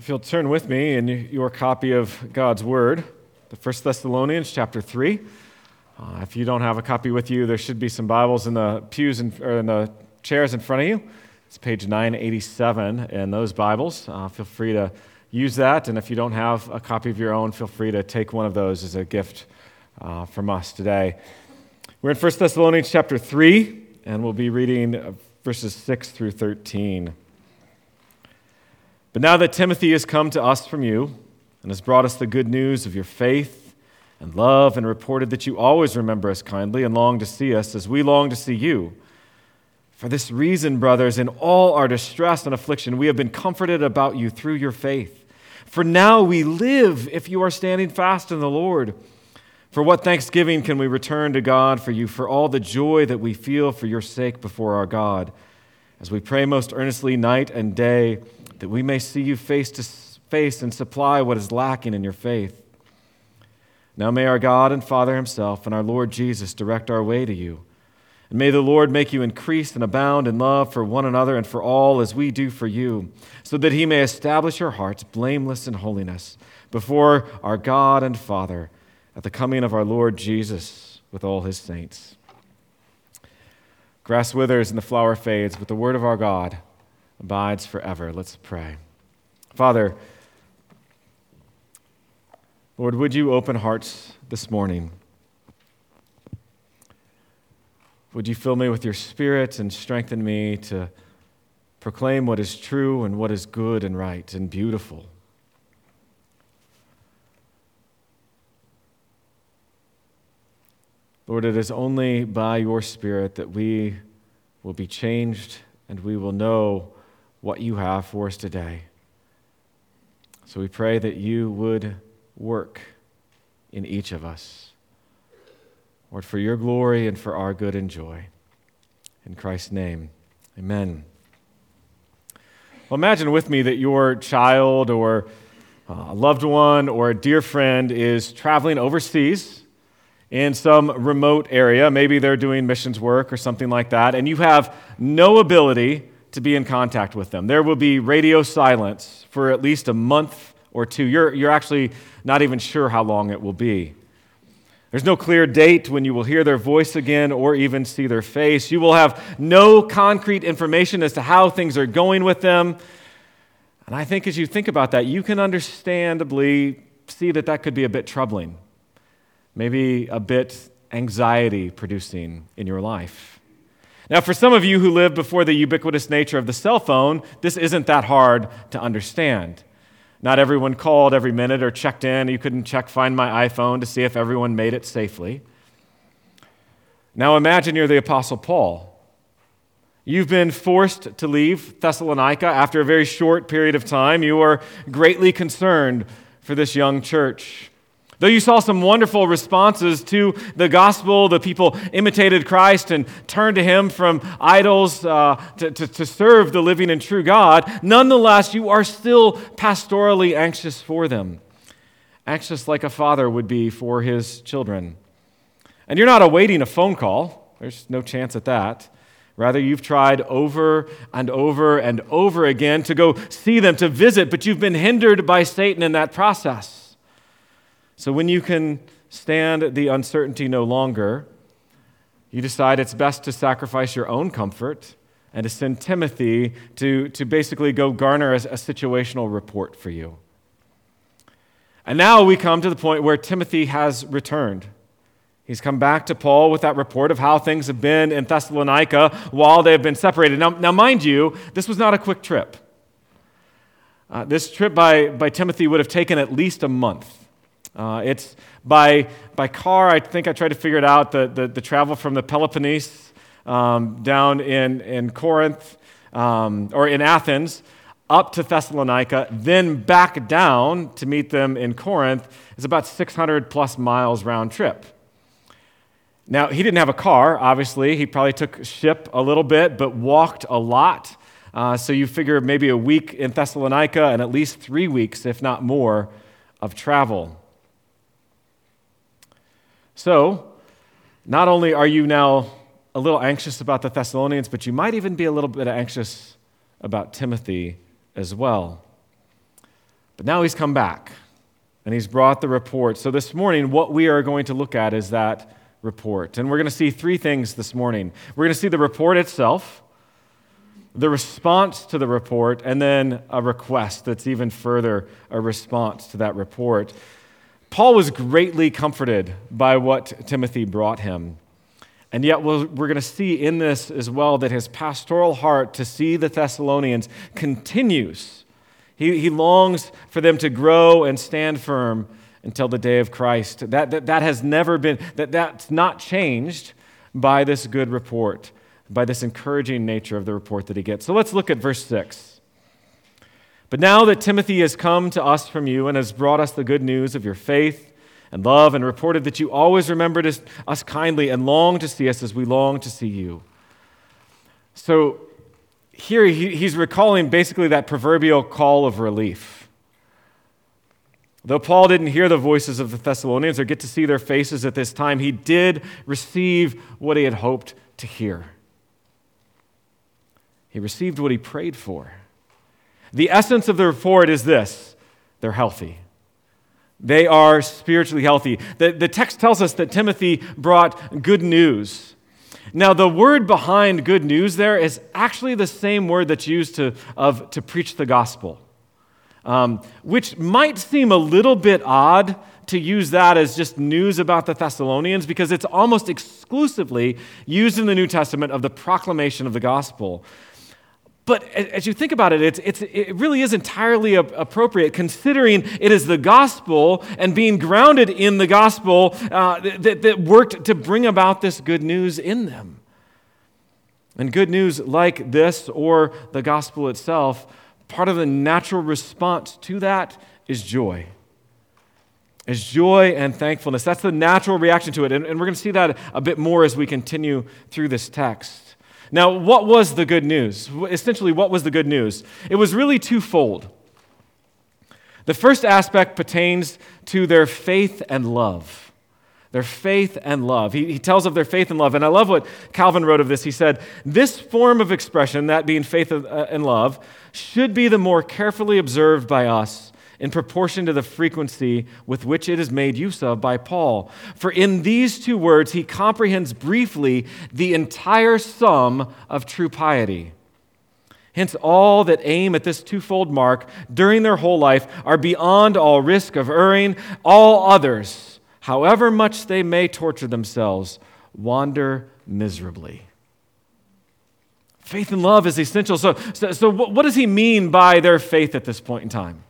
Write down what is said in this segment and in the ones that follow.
If you'll turn with me in your copy of God's Word, the First Thessalonians chapter 3. Uh, if you don't have a copy with you, there should be some Bibles in the pews in, or in the chairs in front of you. It's page 987 in those Bibles. Uh, feel free to use that. And if you don't have a copy of your own, feel free to take one of those as a gift uh, from us today. We're in 1 Thessalonians chapter 3, and we'll be reading verses 6 through 13. But now that Timothy has come to us from you and has brought us the good news of your faith and love and reported that you always remember us kindly and long to see us as we long to see you. For this reason, brothers, in all our distress and affliction, we have been comforted about you through your faith. For now we live if you are standing fast in the Lord. For what thanksgiving can we return to God for you for all the joy that we feel for your sake before our God, as we pray most earnestly night and day that we may see you face to face and supply what is lacking in your faith. Now may our God and Father Himself and our Lord Jesus direct our way to you. And may the Lord make you increase and abound in love for one another and for all as we do for you, so that He may establish your hearts blameless in holiness before our God and Father at the coming of our Lord Jesus with all His saints. Grass withers and the flower fades, but the word of our God abides forever. Let's pray. Father, Lord, would you open hearts this morning? Would you fill me with your spirit and strengthen me to proclaim what is true and what is good and right and beautiful? Lord, it is only by your Spirit that we will be changed and we will know what you have for us today. So we pray that you would work in each of us. Lord, for your glory and for our good and joy. In Christ's name, amen. Well, imagine with me that your child or uh, a loved one or a dear friend is traveling overseas in some remote area. Maybe they're doing missions work or something like that, and you have no ability to be in contact with them. There will be radio silence for at least a month or two. You're, you're actually not even sure how long it will be. There's no clear date when you will hear their voice again or even see their face. You will have no concrete information as to how things are going with them. And I think as you think about that, you can understandably see that that could be a bit troubling, maybe a bit anxiety producing in your life. Now, for some of you who lived before the ubiquitous nature of the cell phone, this isn't that hard to understand. Not everyone called every minute or checked in. You couldn't check Find My iPhone to see if everyone made it safely. Now, imagine you're the Apostle Paul. You've been forced to leave Thessalonica after a very short period of time. You are greatly concerned for this young church. Though you saw some wonderful responses to the gospel, the people imitated Christ and turned to him from idols uh, to, to, to serve the living and true God, nonetheless, you are still pastorally anxious for them, anxious like a father would be for his children. And you're not awaiting a phone call, there's no chance at that. Rather, you've tried over and over and over again to go see them, to visit, but you've been hindered by Satan in that process. So when you can stand the uncertainty no longer, you decide it's best to sacrifice your own comfort and to send Timothy to, to basically go garner a, a situational report for you. And now we come to the point where Timothy has returned. He's come back to Paul with that report of how things have been in Thessalonica while they have been separated. Now, now mind you, this was not a quick trip. Uh, this trip by, by Timothy would have taken at least a month. Uh, it's by, by car, I think I tried to figure it out, the, the, the travel from the Peloponnese um, down in, in Corinth um, or in Athens up to Thessalonica, then back down to meet them in Corinth is about 600 plus miles round trip. Now, he didn't have a car, obviously. He probably took ship a little bit, but walked a lot. Uh, so you figure maybe a week in Thessalonica and at least three weeks, if not more, of travel. So, not only are you now a little anxious about the Thessalonians, but you might even be a little bit anxious about Timothy as well. But now he's come back and he's brought the report. So this morning, what we are going to look at is that report. And we're going to see three things this morning. We're going to see the report itself, the response to the report, and then a request that's even further a response to that report. Paul was greatly comforted by what Timothy brought him. And yet, we're going to see in this as well that his pastoral heart to see the Thessalonians continues. He, he longs for them to grow and stand firm until the day of Christ. That, that, that has never been, that, that's not changed by this good report, by this encouraging nature of the report that he gets. So let's look at verse 6. But now that Timothy has come to us from you and has brought us the good news of your faith, and love and reported that you always remembered us kindly and long to see us as we long to see you. So here he's recalling basically that proverbial call of relief. Though Paul didn't hear the voices of the Thessalonians or get to see their faces at this time, he did receive what he had hoped to hear. He received what he prayed for. The essence of the report is this they're healthy. They are spiritually healthy. The, the text tells us that Timothy brought good news. Now, the word behind good news there is actually the same word that's used to, of, to preach the gospel, um, which might seem a little bit odd to use that as just news about the Thessalonians because it's almost exclusively used in the New Testament of the proclamation of the gospel. But as you think about it, it's, it's, it really is entirely appropriate considering it is the gospel and being grounded in the gospel uh, that, that worked to bring about this good news in them. And good news like this or the gospel itself, part of the natural response to that is joy. Is joy and thankfulness. That's the natural reaction to it. And, and we're going to see that a bit more as we continue through this text. Now, what was the good news? Essentially, what was the good news? It was really twofold. The first aspect pertains to their faith and love. Their faith and love. He, he tells of their faith and love. And I love what Calvin wrote of this. He said, This form of expression, that being faith uh, and love, should be the more carefully observed by us in proportion to the frequency with which it is made use of by Paul. For in these two words, he comprehends briefly the entire sum of true piety. Hence, all that aim at this twofold mark during their whole life are beyond all risk of erring. All others, however much they may torture themselves, wander miserably. Faith and love is essential. So, so, so what does he mean by their faith at this point in time?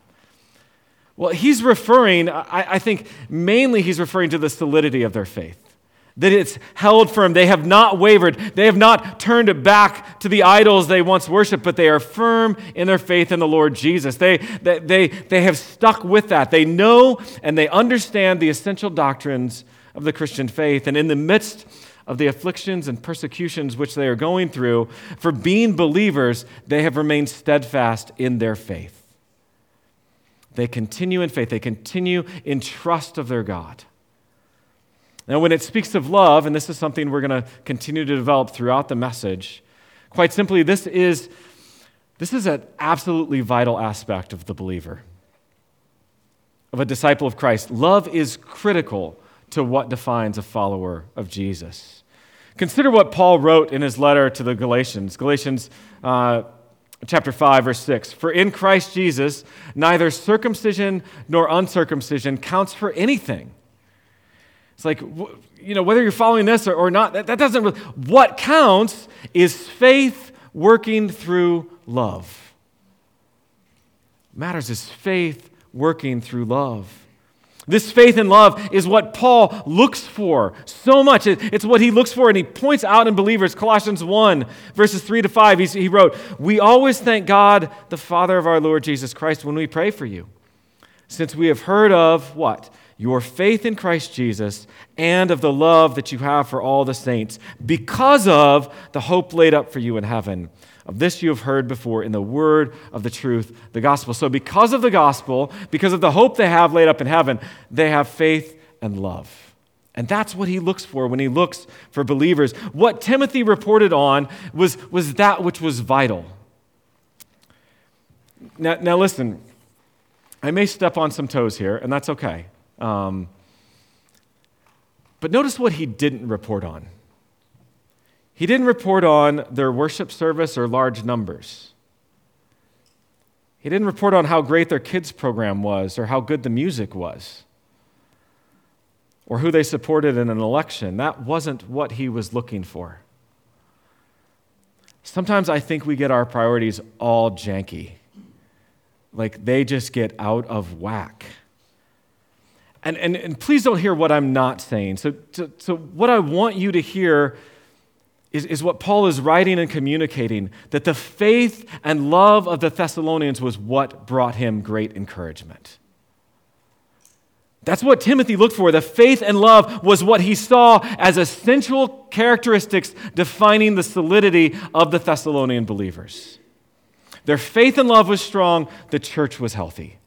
Well, he's referring, I, I think mainly he's referring to the solidity of their faith that it's held firm. They have not wavered. They have not turned back to the idols they once worshiped, but they are firm in their faith in the Lord Jesus. They, they, they, they have stuck with that. They know and they understand the essential doctrines of the Christian faith. And in the midst of the afflictions and persecutions which they are going through, for being believers, they have remained steadfast in their faith. They continue in faith, they continue in trust of their God. Now, when it speaks of love, and this is something we're going to continue to develop throughout the message, quite simply, this is, this is an absolutely vital aspect of the believer, of a disciple of Christ. Love is critical to what defines a follower of Jesus. Consider what Paul wrote in his letter to the Galatians. Galatians uh, chapter 5 verse 6 for in christ jesus neither circumcision nor uncircumcision counts for anything. It's like you know whether you're following this or, or not that, that doesn't really what counts is faith working through love. Matters is faith working through love this faith and love is what Paul looks for so much. It's what he looks for, and he points out in believers. Colossians 1, verses 3 to 5, he wrote, We always thank God, the Father of our Lord Jesus Christ, when we pray for you, since we have heard of what? Your faith in Christ Jesus and of the love that you have for all the saints, because of the hope laid up for you in heaven. Of this you have heard before in the word of the truth, the gospel. So, because of the gospel, because of the hope they have laid up in heaven, they have faith and love. And that's what he looks for when he looks for believers. What Timothy reported on was, was that which was vital. Now, now listen, I may step on some toes here, and that's okay. Um, but notice what he didn't report on. He didn't report on their worship service or large numbers. He didn't report on how great their kids' program was or how good the music was or who they supported in an election. That wasn't what he was looking for. Sometimes I think we get our priorities all janky, like they just get out of whack. And, and, and please don't hear what I'm not saying. So, so, so what I want you to hear is, is what Paul is writing and communicating that the faith and love of the Thessalonians was what brought him great encouragement. That's what Timothy looked for. The faith and love was what he saw as essential characteristics defining the solidity of the Thessalonian believers. Their faith and love was strong, the church was healthy.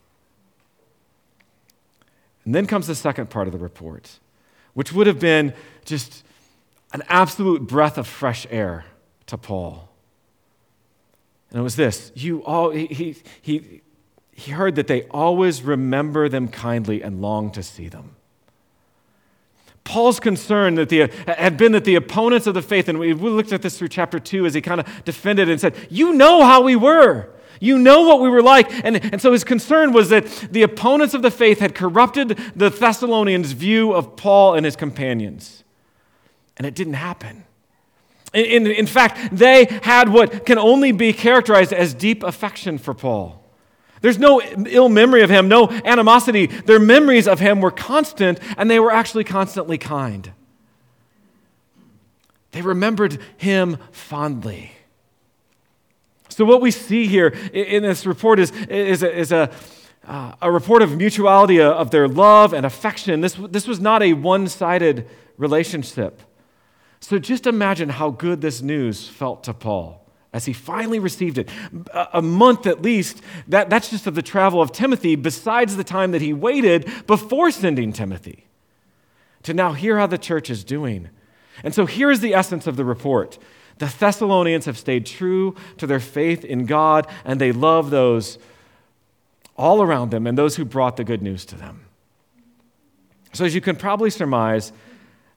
And then comes the second part of the report, which would have been just an absolute breath of fresh air to Paul. And it was this you all, he, he, he heard that they always remember them kindly and long to see them. Paul's concern that the, had been that the opponents of the faith, and we looked at this through chapter 2 as he kind of defended and said, You know how we were. You know what we were like. And, and so his concern was that the opponents of the faith had corrupted the Thessalonians' view of Paul and his companions. And it didn't happen. In, in, fact, they had what can only be characterized as deep affection for Paul. There's no ill memory of him, no animosity. Their memories of him were constant, and they were actually constantly kind. They remembered him fondly. So, what we see here in this report is, is a, is a, uh, a report of mutuality of their love and affection. This, this was not a one sided relationship. So just imagine how good this news felt to Paul as he finally received it. A month at least, that, that's just of the travel of Timothy, besides the time that he waited before sending Timothy to now hear how the church is doing. And so here is the essence of the report. The Thessalonians have stayed true to their faith in God, and they love those all around them and those who brought the good news to them. So, as you can probably surmise,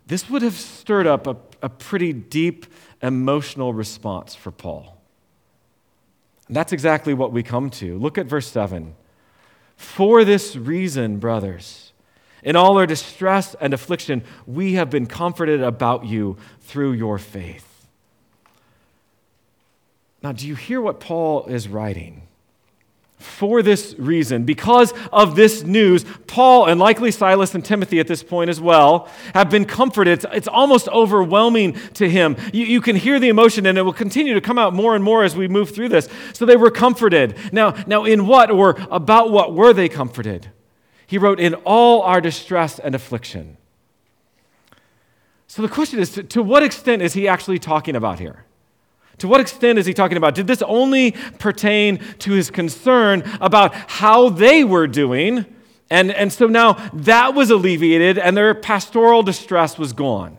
this would have stirred up a, a pretty deep emotional response for Paul. And that's exactly what we come to. Look at verse 7. For this reason, brothers, in all our distress and affliction, we have been comforted about you through your faith. Now, do you hear what Paul is writing? For this reason, because of this news, Paul and likely Silas and Timothy at this point as well have been comforted. It's, it's almost overwhelming to him. You, you, can hear the emotion, and it will continue to come out more and more as we move through this. So they were comforted. Now, now in what or about what were they comforted? He wrote, In all our distress and affliction. So the question is to, to what extent is he actually talking about here? To what extent is he talking about? Did this only pertain to his concern about how they were doing? And, and so now that was alleviated and their pastoral distress was gone.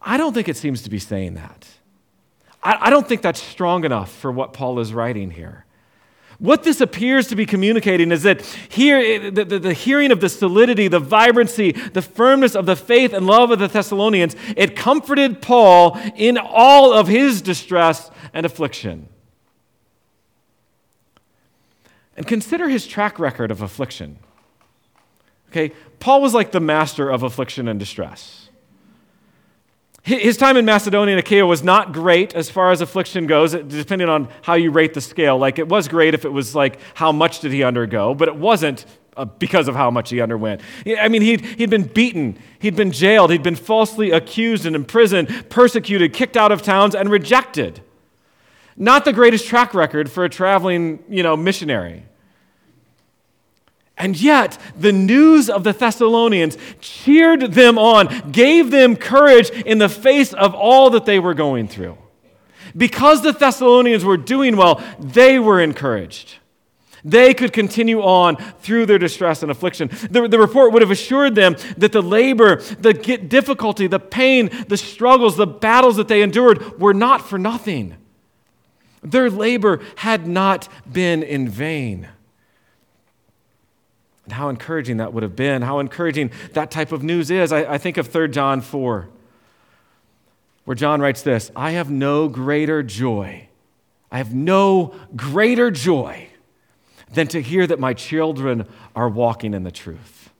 I don't think it seems to be saying that. I, I don't think that's strong enough for what Paul is writing here. What this appears to be communicating is that here, eh, the, the, the, hearing of the solidity, the vibrancy, the firmness of the faith and love of the Thessalonians, it comforted Paul in all of his distress and affliction. And consider his track record of affliction. Okay, Paul was like the master of affliction and distress. His time in Macedonia and Achaia was not great as far as affliction goes, depending on how you rate the scale. Like, it was great if it was like, how much did he undergo? But it wasn't uh, because of how much he underwent. I mean, he'd, he'd been beaten, he'd been jailed, he'd been falsely accused and imprisoned, persecuted, kicked out of towns, and rejected. Not the greatest track record for a traveling, you know, missionary. And yet, the news of the Thessalonians cheered them on, gave them courage in the face of all that they were going through. Because the Thessalonians were doing well, they were encouraged. They could continue on through their distress and affliction. The, the report would have assured them that the labor, the difficulty, the pain, the struggles, the battles that they endured were not for nothing. Their labor had not been in vain. And how encouraging that would have been, how encouraging that type of news is. I, I think of 3 John 4, where John writes this I have no greater joy. I have no greater joy than to hear that my children are walking in the truth.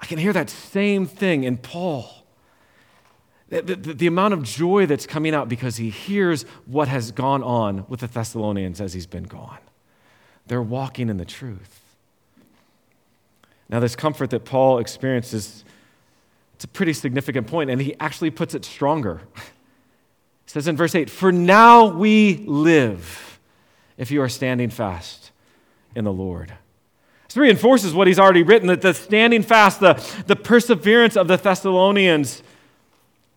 I can hear that same thing in Paul. The, the, the, amount of joy that's coming out because he hears what has gone on with the Thessalonians as he's been gone. They're walking in the truth. Now, this comfort that Paul experiences, it's a pretty significant point, and he actually puts it stronger. He says in verse 8, For now we live if you are standing fast in the Lord. This reinforces what he's already written that the standing fast, the, the perseverance of the Thessalonians,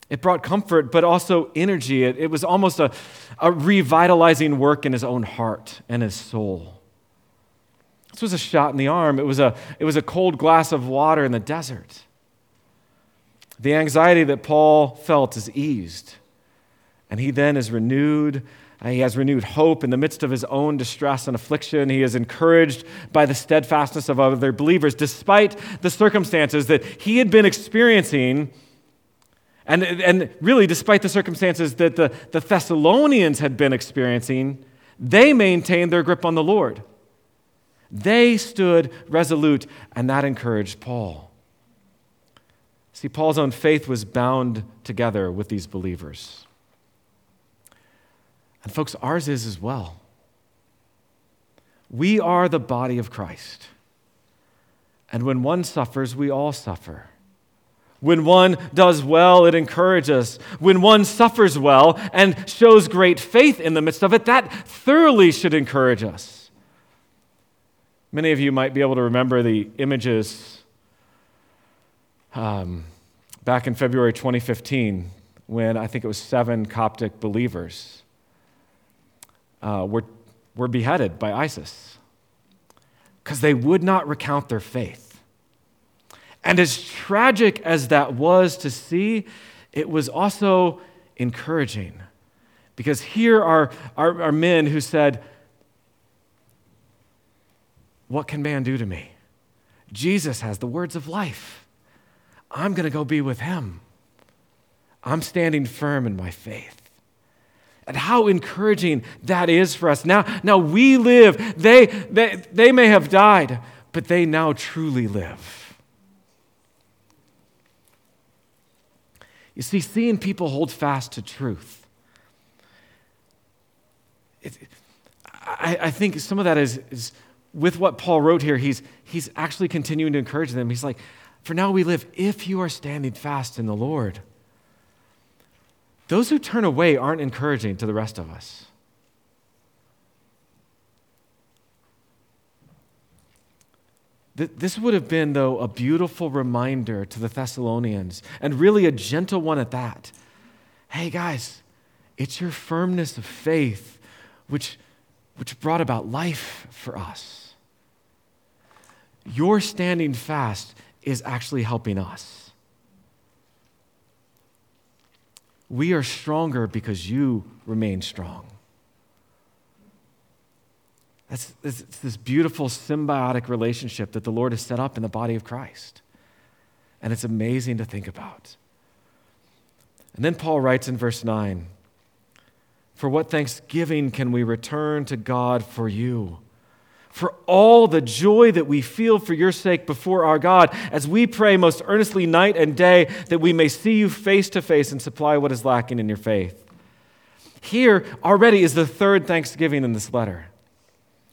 it brought comfort, but also energy. It, it was almost a, a revitalizing work in his own heart and his soul. This was a shot in the arm. It was a, it was a cold glass of water in the desert. The anxiety that Paul felt is eased, and he then is renewed. Uh, he has renewed hope in the midst of his own distress and affliction. He is encouraged by the steadfastness of other believers, despite the circumstances that he had been experiencing. And, and really, despite the circumstances that the, the Thessalonians had been experiencing, they maintained their grip on the Lord. They stood resolute, and that encouraged Paul. See, Paul's own faith was bound together with these believers. And, folks, ours is as well. We are the body of Christ. And when one suffers, we all suffer. When one does well, it encourages us. When one suffers well and shows great faith in the midst of it, that thoroughly should encourage us. Many of you might be able to remember the images um, back in February 2015 when I think it was seven Coptic believers uh, were, were beheaded by ISIS because they would not recount their faith. And as tragic as that was to see, it was also encouraging because here are, are, are men who said, what can man do to me? Jesus has the words of life. I'm going to go be with him. I'm standing firm in my faith. And how encouraging that is for us. Now, now we live. They, they, they may have died, but they now truly live. You see, seeing people hold fast to truth, it, I, I think some of that is, is with what Paul wrote here, he's, he's actually continuing to encourage them. He's like, For now we live if you are standing fast in the Lord. Those who turn away aren't encouraging to the rest of us. This would have been, though, a beautiful reminder to the Thessalonians, and really a gentle one at that. Hey, guys, it's your firmness of faith which, which brought about life for us your standing fast is actually helping us. We are stronger because you remain strong. That's, that's this beautiful symbiotic relationship that the Lord has set up in the body of Christ. And it's amazing to think about. And then Paul writes in verse 9 For what thanksgiving can we return to God for you? for all the joy that we feel for your sake before our God as we pray most earnestly night and day that we may see you face to face and supply what is lacking in your faith. Here already is the third thanksgiving in this letter,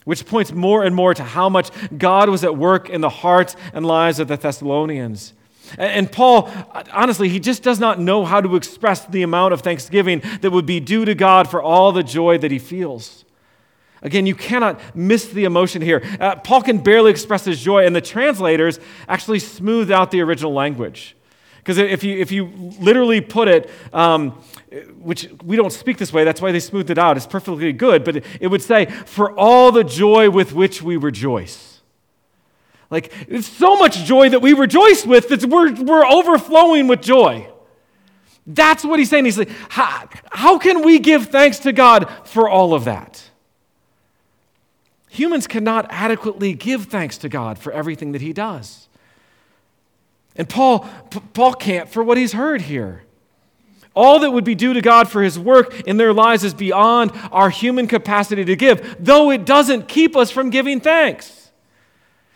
which points more and more to how much God was at work in the hearts and lives of the Thessalonians. And Paul, honestly, he just does not know how to express the amount of thanksgiving that would be due to God for all the joy that he feels. Again, you cannot miss the emotion here. Uh, Paul can barely express his joy, and the translators actually smooth out the original language. Because if you, if you literally put it, um, which we don't speak this way, that's why they smoothed it out. It's perfectly good, but it, it would say, for all the joy with which we rejoice. Like, it's so much joy that we rejoice with that we're, we're overflowing with joy. That's what he's saying. He's like, how, how can we give thanks to God for all of that? Humans cannot adequately give thanks to God for everything that he does. And Paul, Paul can't for what he's heard here. All that would be due to God for his work in their lives is beyond our human capacity to give, though it doesn't keep us from giving thanks.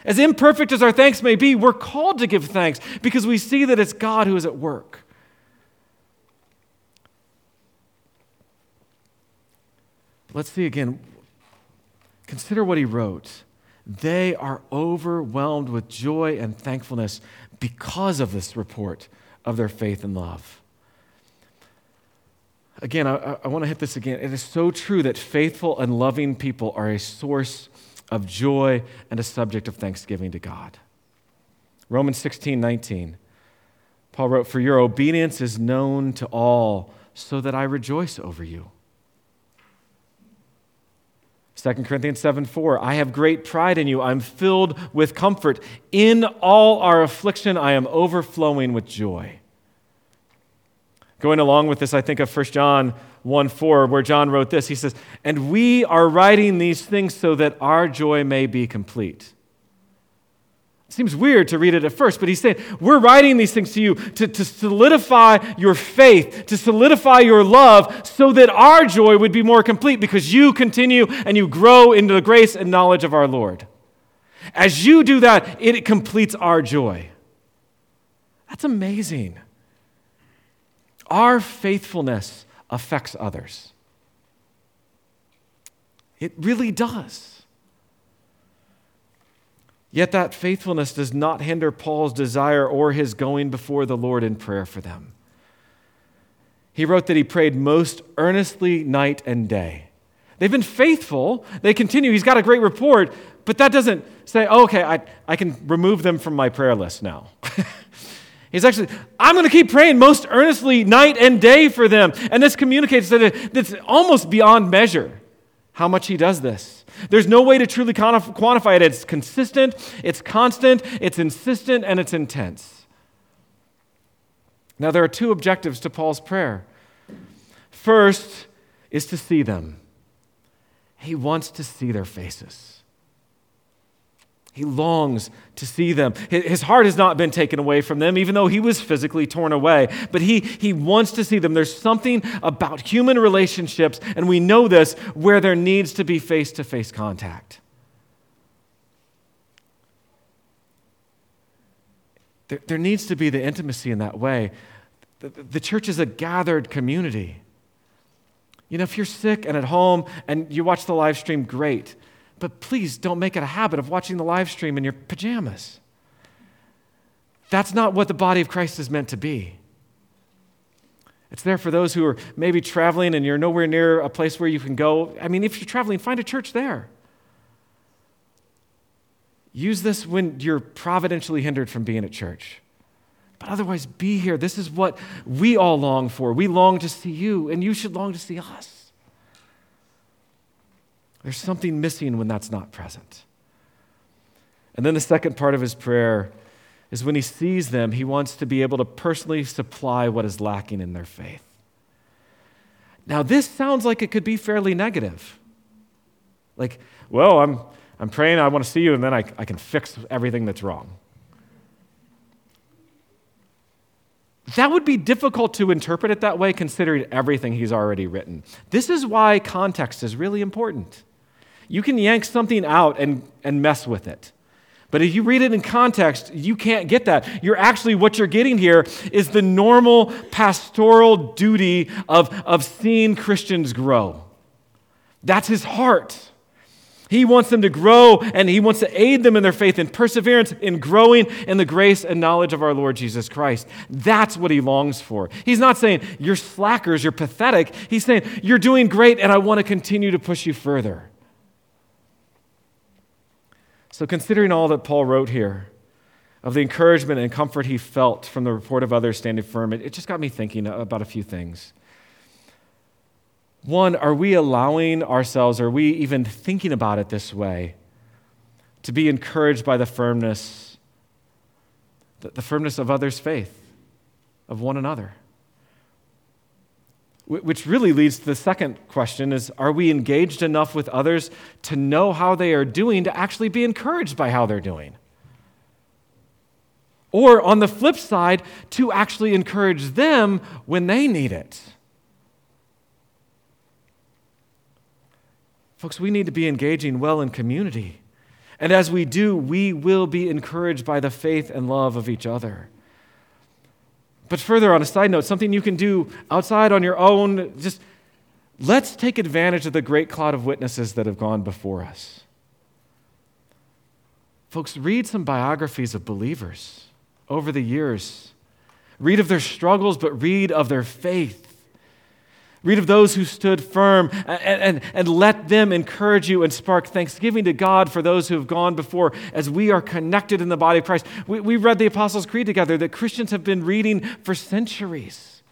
As imperfect as our thanks may be, we're called to give thanks because we see that it's God who is at work. Let's see again. Consider what he wrote. They are overwhelmed with joy and thankfulness because of this report of their faith and love. Again, I, I want to hit this again. It is so true that faithful and loving people are a source of joy and a subject of thanksgiving to God. Romans 16, 19. Paul wrote, For your obedience is known to all, so that I rejoice over you. 2 Corinthians 7 4, I have great pride in you. I'm filled with comfort. In all our affliction, I am overflowing with joy. Going along with this, I think of 1 John 1 4, where John wrote this. He says, And we are writing these things so that our joy may be complete. It seems weird to read it at first, but he's saying, We're writing these things to you to, to solidify your faith, to solidify your love, so that our joy would be more complete because you continue and you grow into the grace and knowledge of our Lord. As you do that, it completes our joy. That's amazing. Our faithfulness affects others. It really does. Yet that faithfulness does not hinder Paul's desire or his going before the Lord in prayer for them. He wrote that he prayed most earnestly night and day. They've been faithful. They continue. He's got a great report, but that doesn't say, oh, okay, I, I can remove them from my prayer list now. He's actually, I'm going to keep praying most earnestly night and day for them. And this communicates that it's almost beyond measure how much he does this. There's no way to truly quantify it. It's consistent, it's constant, it's insistent, and it's intense. Now, there are two objectives to Paul's prayer. First is to see them, he wants to see their faces. He longs to see them. His heart has not been taken away from them, even though he was physically torn away. But he, he wants to see them. There's something about human relationships, and we know this, where there needs to be face to face contact. There, there needs to be the intimacy in that way. The, the church is a gathered community. You know, if you're sick and at home and you watch the live stream, great. But please don't make it a habit of watching the live stream in your pajamas. That's not what the body of Christ is meant to be. It's there for those who are maybe traveling and you're nowhere near a place where you can go. I mean, if you're traveling, find a church there. Use this when you're providentially hindered from being at church. But otherwise, be here. This is what we all long for. We long to see you, and you should long to see us. There's something missing when that's not present. And then the second part of his prayer is when he sees them, he wants to be able to personally supply what is lacking in their faith. Now, this sounds like it could be fairly negative. Like, well, I'm, I'm praying, I want to see you, and then I, I can fix everything that's wrong. That would be difficult to interpret it that way, considering everything he's already written. This is why context is really important. You can yank something out and, and mess with it. But if you read it in context, you can't get that. You're actually, what you're getting here is the normal pastoral duty of, of seeing Christians grow. That's his heart. He wants them to grow and he wants to aid them in their faith and perseverance in growing in the grace and knowledge of our Lord Jesus Christ. That's what he longs for. He's not saying, You're slackers, you're pathetic. He's saying, You're doing great and I want to continue to push you further. So, considering all that Paul wrote here, of the encouragement and comfort he felt from the report of others standing firm, it, it just got me thinking about a few things. One, are we allowing ourselves, are we even thinking about it this way, to be encouraged by the firmness, the, the firmness of others' faith, of one another? Which really leads to the second question is are we engaged enough with others to know how they are doing to actually be encouraged by how they're doing? Or on the flip side to actually encourage them when they need it? Folks we need to be engaging well in community. And as we do we will be encouraged by the faith and love of each other but further, on a side note, something you can do outside on your own, just let's take advantage of the great cloud of witnesses that have gone before us. Folks, read some biographies of believers over the years. Read of their struggles, but read of their faith. Read of those who stood firm and, and, and let them encourage you and spark thanksgiving to God for those who have gone before as we are connected in the body of Christ. We, we read the Apostles' Creed together that Christians have been reading for centuries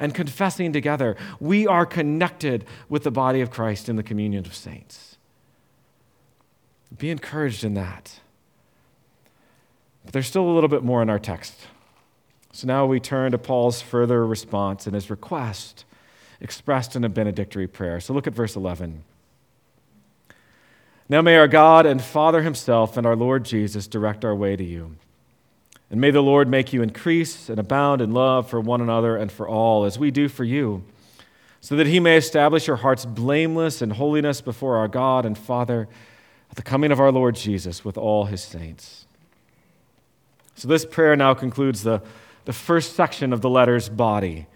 and confessing together. We are connected with the body of Christ in the communion of saints. Be encouraged in that. But there's still a little bit more in our text. So now we turn to Paul's further response and his request expressed in a benedictory prayer. So look at verse 11. Now may our God and Father Himself and our Lord Jesus direct our way to you. And may the Lord make you increase and abound in love for one another and for all, as we do for you, so that He may establish your hearts blameless in holiness before our God and Father at the coming of our Lord Jesus with all His saints. So this prayer now concludes the, the first section of the letter's body.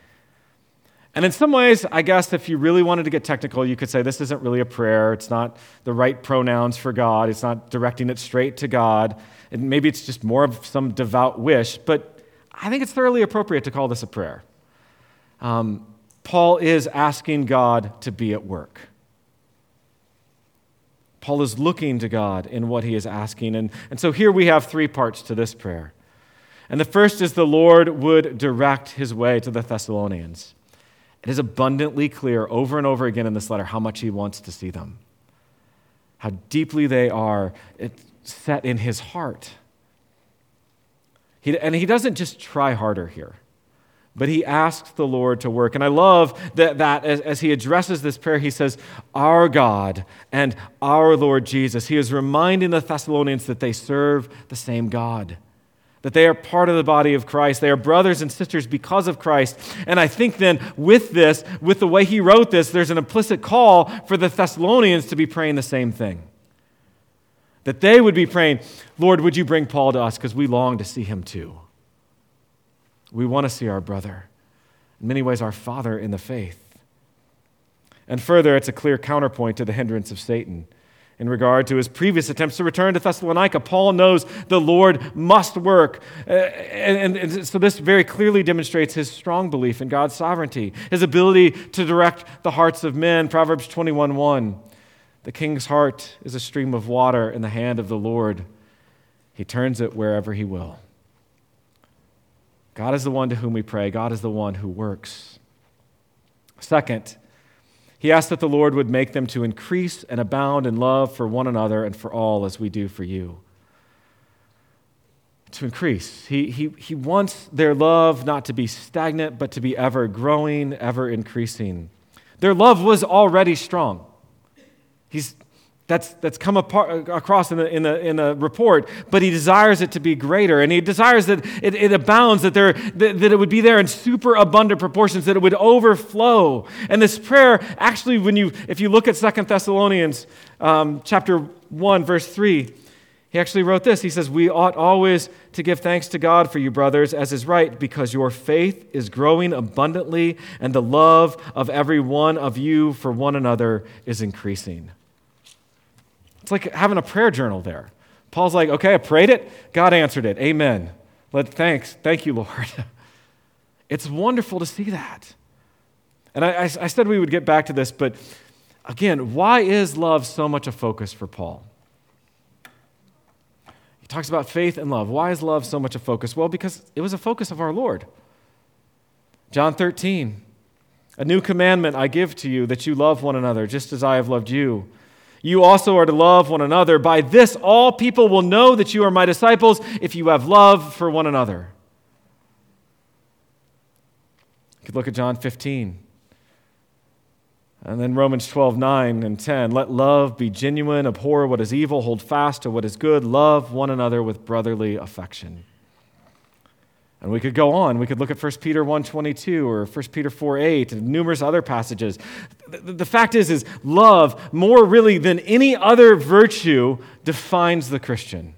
And in some ways, I guess if you really wanted to get technical, you could say this isn't really a prayer. It's not the right pronouns for God. It's not directing it straight to God. And maybe it's just more of some devout wish. But I think it's thoroughly appropriate to call this a prayer. Um, Paul is asking God to be at work. Paul is looking to God in what he is asking. And, and so here we have three parts to this prayer. And the first is the Lord would direct his way to the Thessalonians. It is abundantly clear over and over again in this letter how much he wants to see them, how deeply they are set in his heart. He, and he doesn't just try harder here, but he asks the Lord to work. And I love that, that as, as he addresses this prayer, he says, Our God and our Lord Jesus. He is reminding the Thessalonians that they serve the same God that they are part of the body of Christ. They are brothers and sisters because of Christ. And I think then, with this, with the way he wrote this, there's an implicit call for the Thessalonians to be praying the same thing. That they would be praying, Lord, would you bring Paul to us because we long to see him too. We want to see our brother, in many ways, our father in the faith. And further, it's a clear counterpoint to the hindrance of Satan in regard to his previous attempts to return to Thessalonica. Paul knows the Lord must work. Uh, and, so this very clearly demonstrates his strong belief in God's sovereignty, his ability to direct the hearts of men. Proverbs 21 1. The king's heart is a stream of water in the hand of the Lord, he turns it wherever he will. God is the one to whom we pray, God is the one who works. Second, he asked that the Lord would make them to increase and abound in love for one another and for all as we do for you. To increase. He, he, he wants their love not to be stagnant, but to be ever growing, ever increasing. Their love was already strong. He's, that's, that's come apart, across in the, in, the, in the report, but he desires it to be greater. And he desires that it, it abounds, that, there, that, that, it would be there in super abundant proportions, that it would overflow. And this prayer, actually, when you, if you look at Second Thessalonians um, chapter 1, verse 3, he actually wrote this. He says, We ought always to give thanks to God for you, brothers, as is right, because your faith is growing abundantly, and the love of every one of you for one another is increasing. It's like having a prayer journal there. Paul's like, okay, I prayed it, God answered it. Amen. Let thanks. Thank you, Lord. it's wonderful to see that. And I, I, I said we would get back to this, but again, why is love so much a focus for Paul? He talks about faith and love. Why is love so much a focus? Well, because it was a focus of our Lord. John 13, a new commandment I give to you that you love one another just as I have loved you. You also are to love one another. By this, all people will know that you are my disciples if you have love for one another. You could look at John 15. And then Romans 12, 9 and 10. Let love be genuine, abhor what is evil, hold fast to what is good, love one another with brotherly affection. And we could go on. We could look at 1 Peter 1.22 or 1 Peter 4.8 and numerous other passages. The, the fact is, is love, more really than any other virtue, defines the Christian.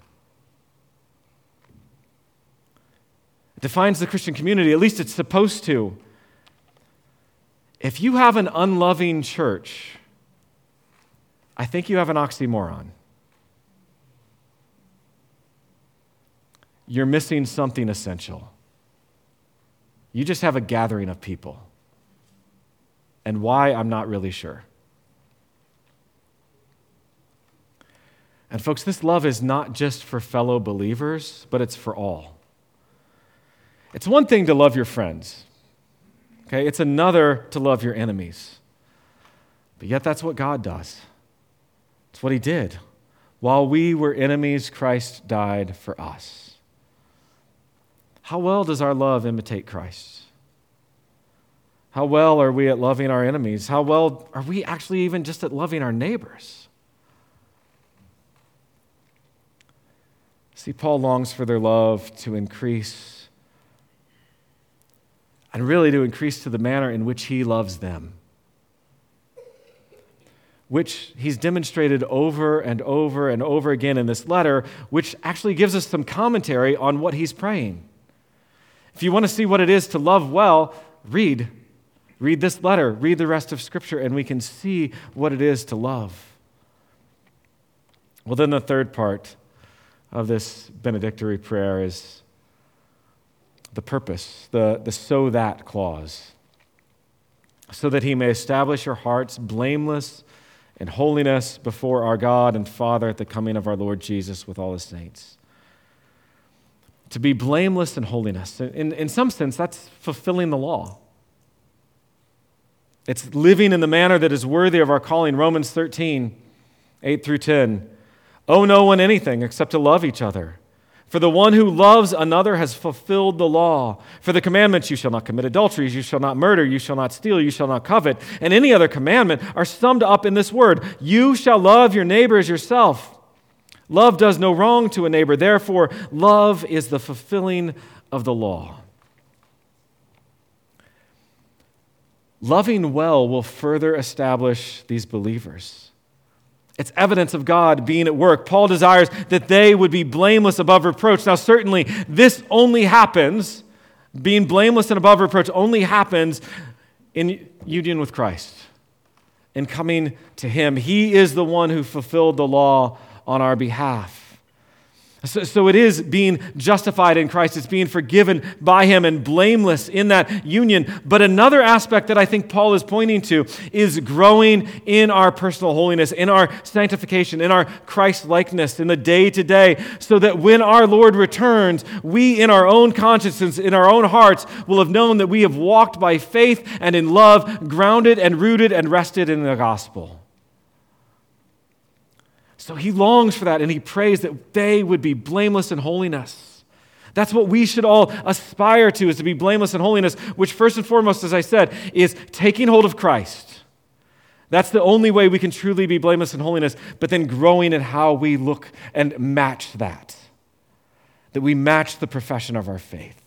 It defines the Christian community, at least it's supposed to. If you have an unloving church, I think you have an oxymoron. You're missing something essential. You just have a gathering of people. And why, I'm not really sure. And, folks, this love is not just for fellow believers, but it's for all. It's one thing to love your friends, Okay? It's another to love your enemies. But yet, that's what God does. It's what He did. While we were enemies, Christ died for us. How well does our love imitate Christ? How well are we at loving our enemies? How well are we actually even just at loving our neighbors? See, Paul longs for their love to increase and really to increase to the manner in which he loves them, which he's demonstrated over and over and over again in this letter, which actually gives us some commentary on what he's praying. If you want to see what it is to love well, read. Read this letter, read the rest of Scripture, and we can see what it is to love. Well, then the third part of this benedictory prayer is the purpose, the, the so that clause, so that he may establish your hearts blameless in holiness before our God and Father at the coming of our Lord Jesus with all his saints. To be blameless in holiness, in, in some sense, that's fulfilling the law. It's living in the manner that is worthy of our calling. Romans 13, 8 through 10. Owe no one anything except to love each other. For the one who loves another has fulfilled the law. For the commandments, you shall not commit adultery, you shall not murder, you shall not steal, you shall not covet, and any other commandment are summed up in this word You shall love your neighbor as yourself. Love does no wrong to a neighbor. Therefore, love is the fulfilling of the law. Loving well will further establish these believers. It's evidence of God being at work. Paul desires that they would be blameless above reproach. Now, certainly, this only happens, being blameless and above reproach only happens in union with Christ, in coming to Him. He is the one who fulfilled the law on our behalf. So, so, it is being justified in Christ. It's being forgiven by Him and blameless in that union. But another aspect that I think Paul is pointing to is growing in our personal holiness, in our sanctification, in our Christ likeness, in the day to day, so that when our Lord returns, we in our own consciences, in our own hearts, will have known that we have walked by faith and in love, grounded and rooted and rested in the gospel. So he longs for that and he prays that they would be blameless in holiness. That's what we should all aspire to is to be blameless in holiness, which first and foremost as I said is taking hold of Christ. That's the only way we can truly be blameless in holiness, but then growing in how we look and match that. That we match the profession of our faith.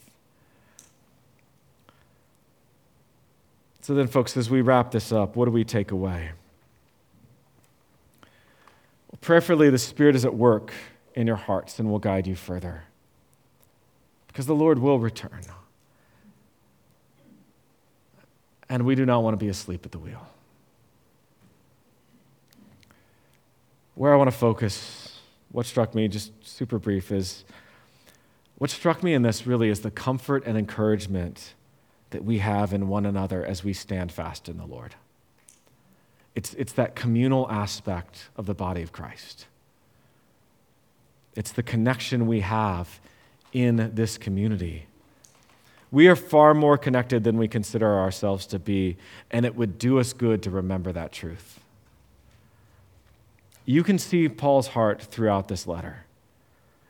So then folks as we wrap this up, what do we take away? Prayerfully, the Spirit is at work in your hearts and will guide you further. Because the Lord will return. And we do not want to be asleep at the wheel. Where I want to focus, what struck me, just super brief, is what struck me in this really is the comfort and encouragement that we have in one another as we stand fast in the Lord. It's, it's that communal aspect of the body of Christ. It's the connection we have in this community. We are far more connected than we consider ourselves to be, and it would do us good to remember that truth. You can see Paul's heart throughout this letter,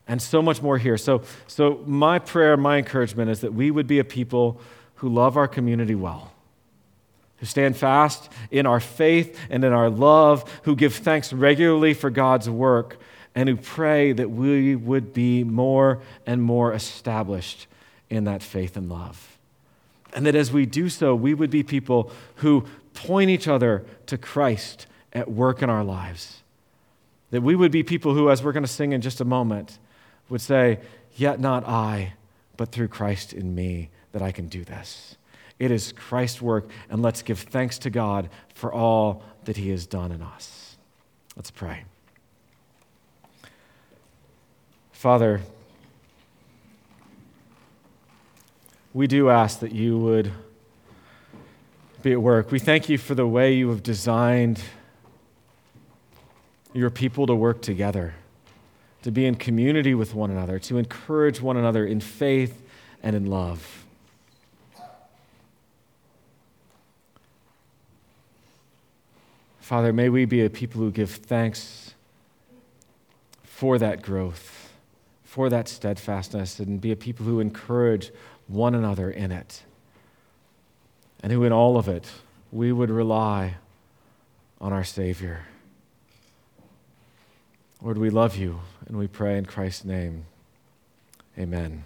and so much more here. So, so my prayer, my encouragement is that we would be a people who love our community well who stand fast in our faith and in our love, who give thanks regularly for God's work, and who pray that we would be more and more established in that faith and love. And that as we do so, we would be people who point each other to Christ at work in our lives. That we would be people who, as we're going to sing in just a moment, would say, Yet not I, but through Christ in me, that I can do this. It is Christ's work, and let's give thanks to God for all that He has done in us. Let's pray. Father, we do ask that you would be at work. We thank you for the way you have designed your people to work together, to be in community with one another, to encourage one another in faith and in love. Father, may we be a people who give thanks for that growth, for that steadfastness, and be a people who encourage one another in it. And who, in all of it, we would rely on our Savior. Lord, we love you, and we pray in Christ's name. Amen.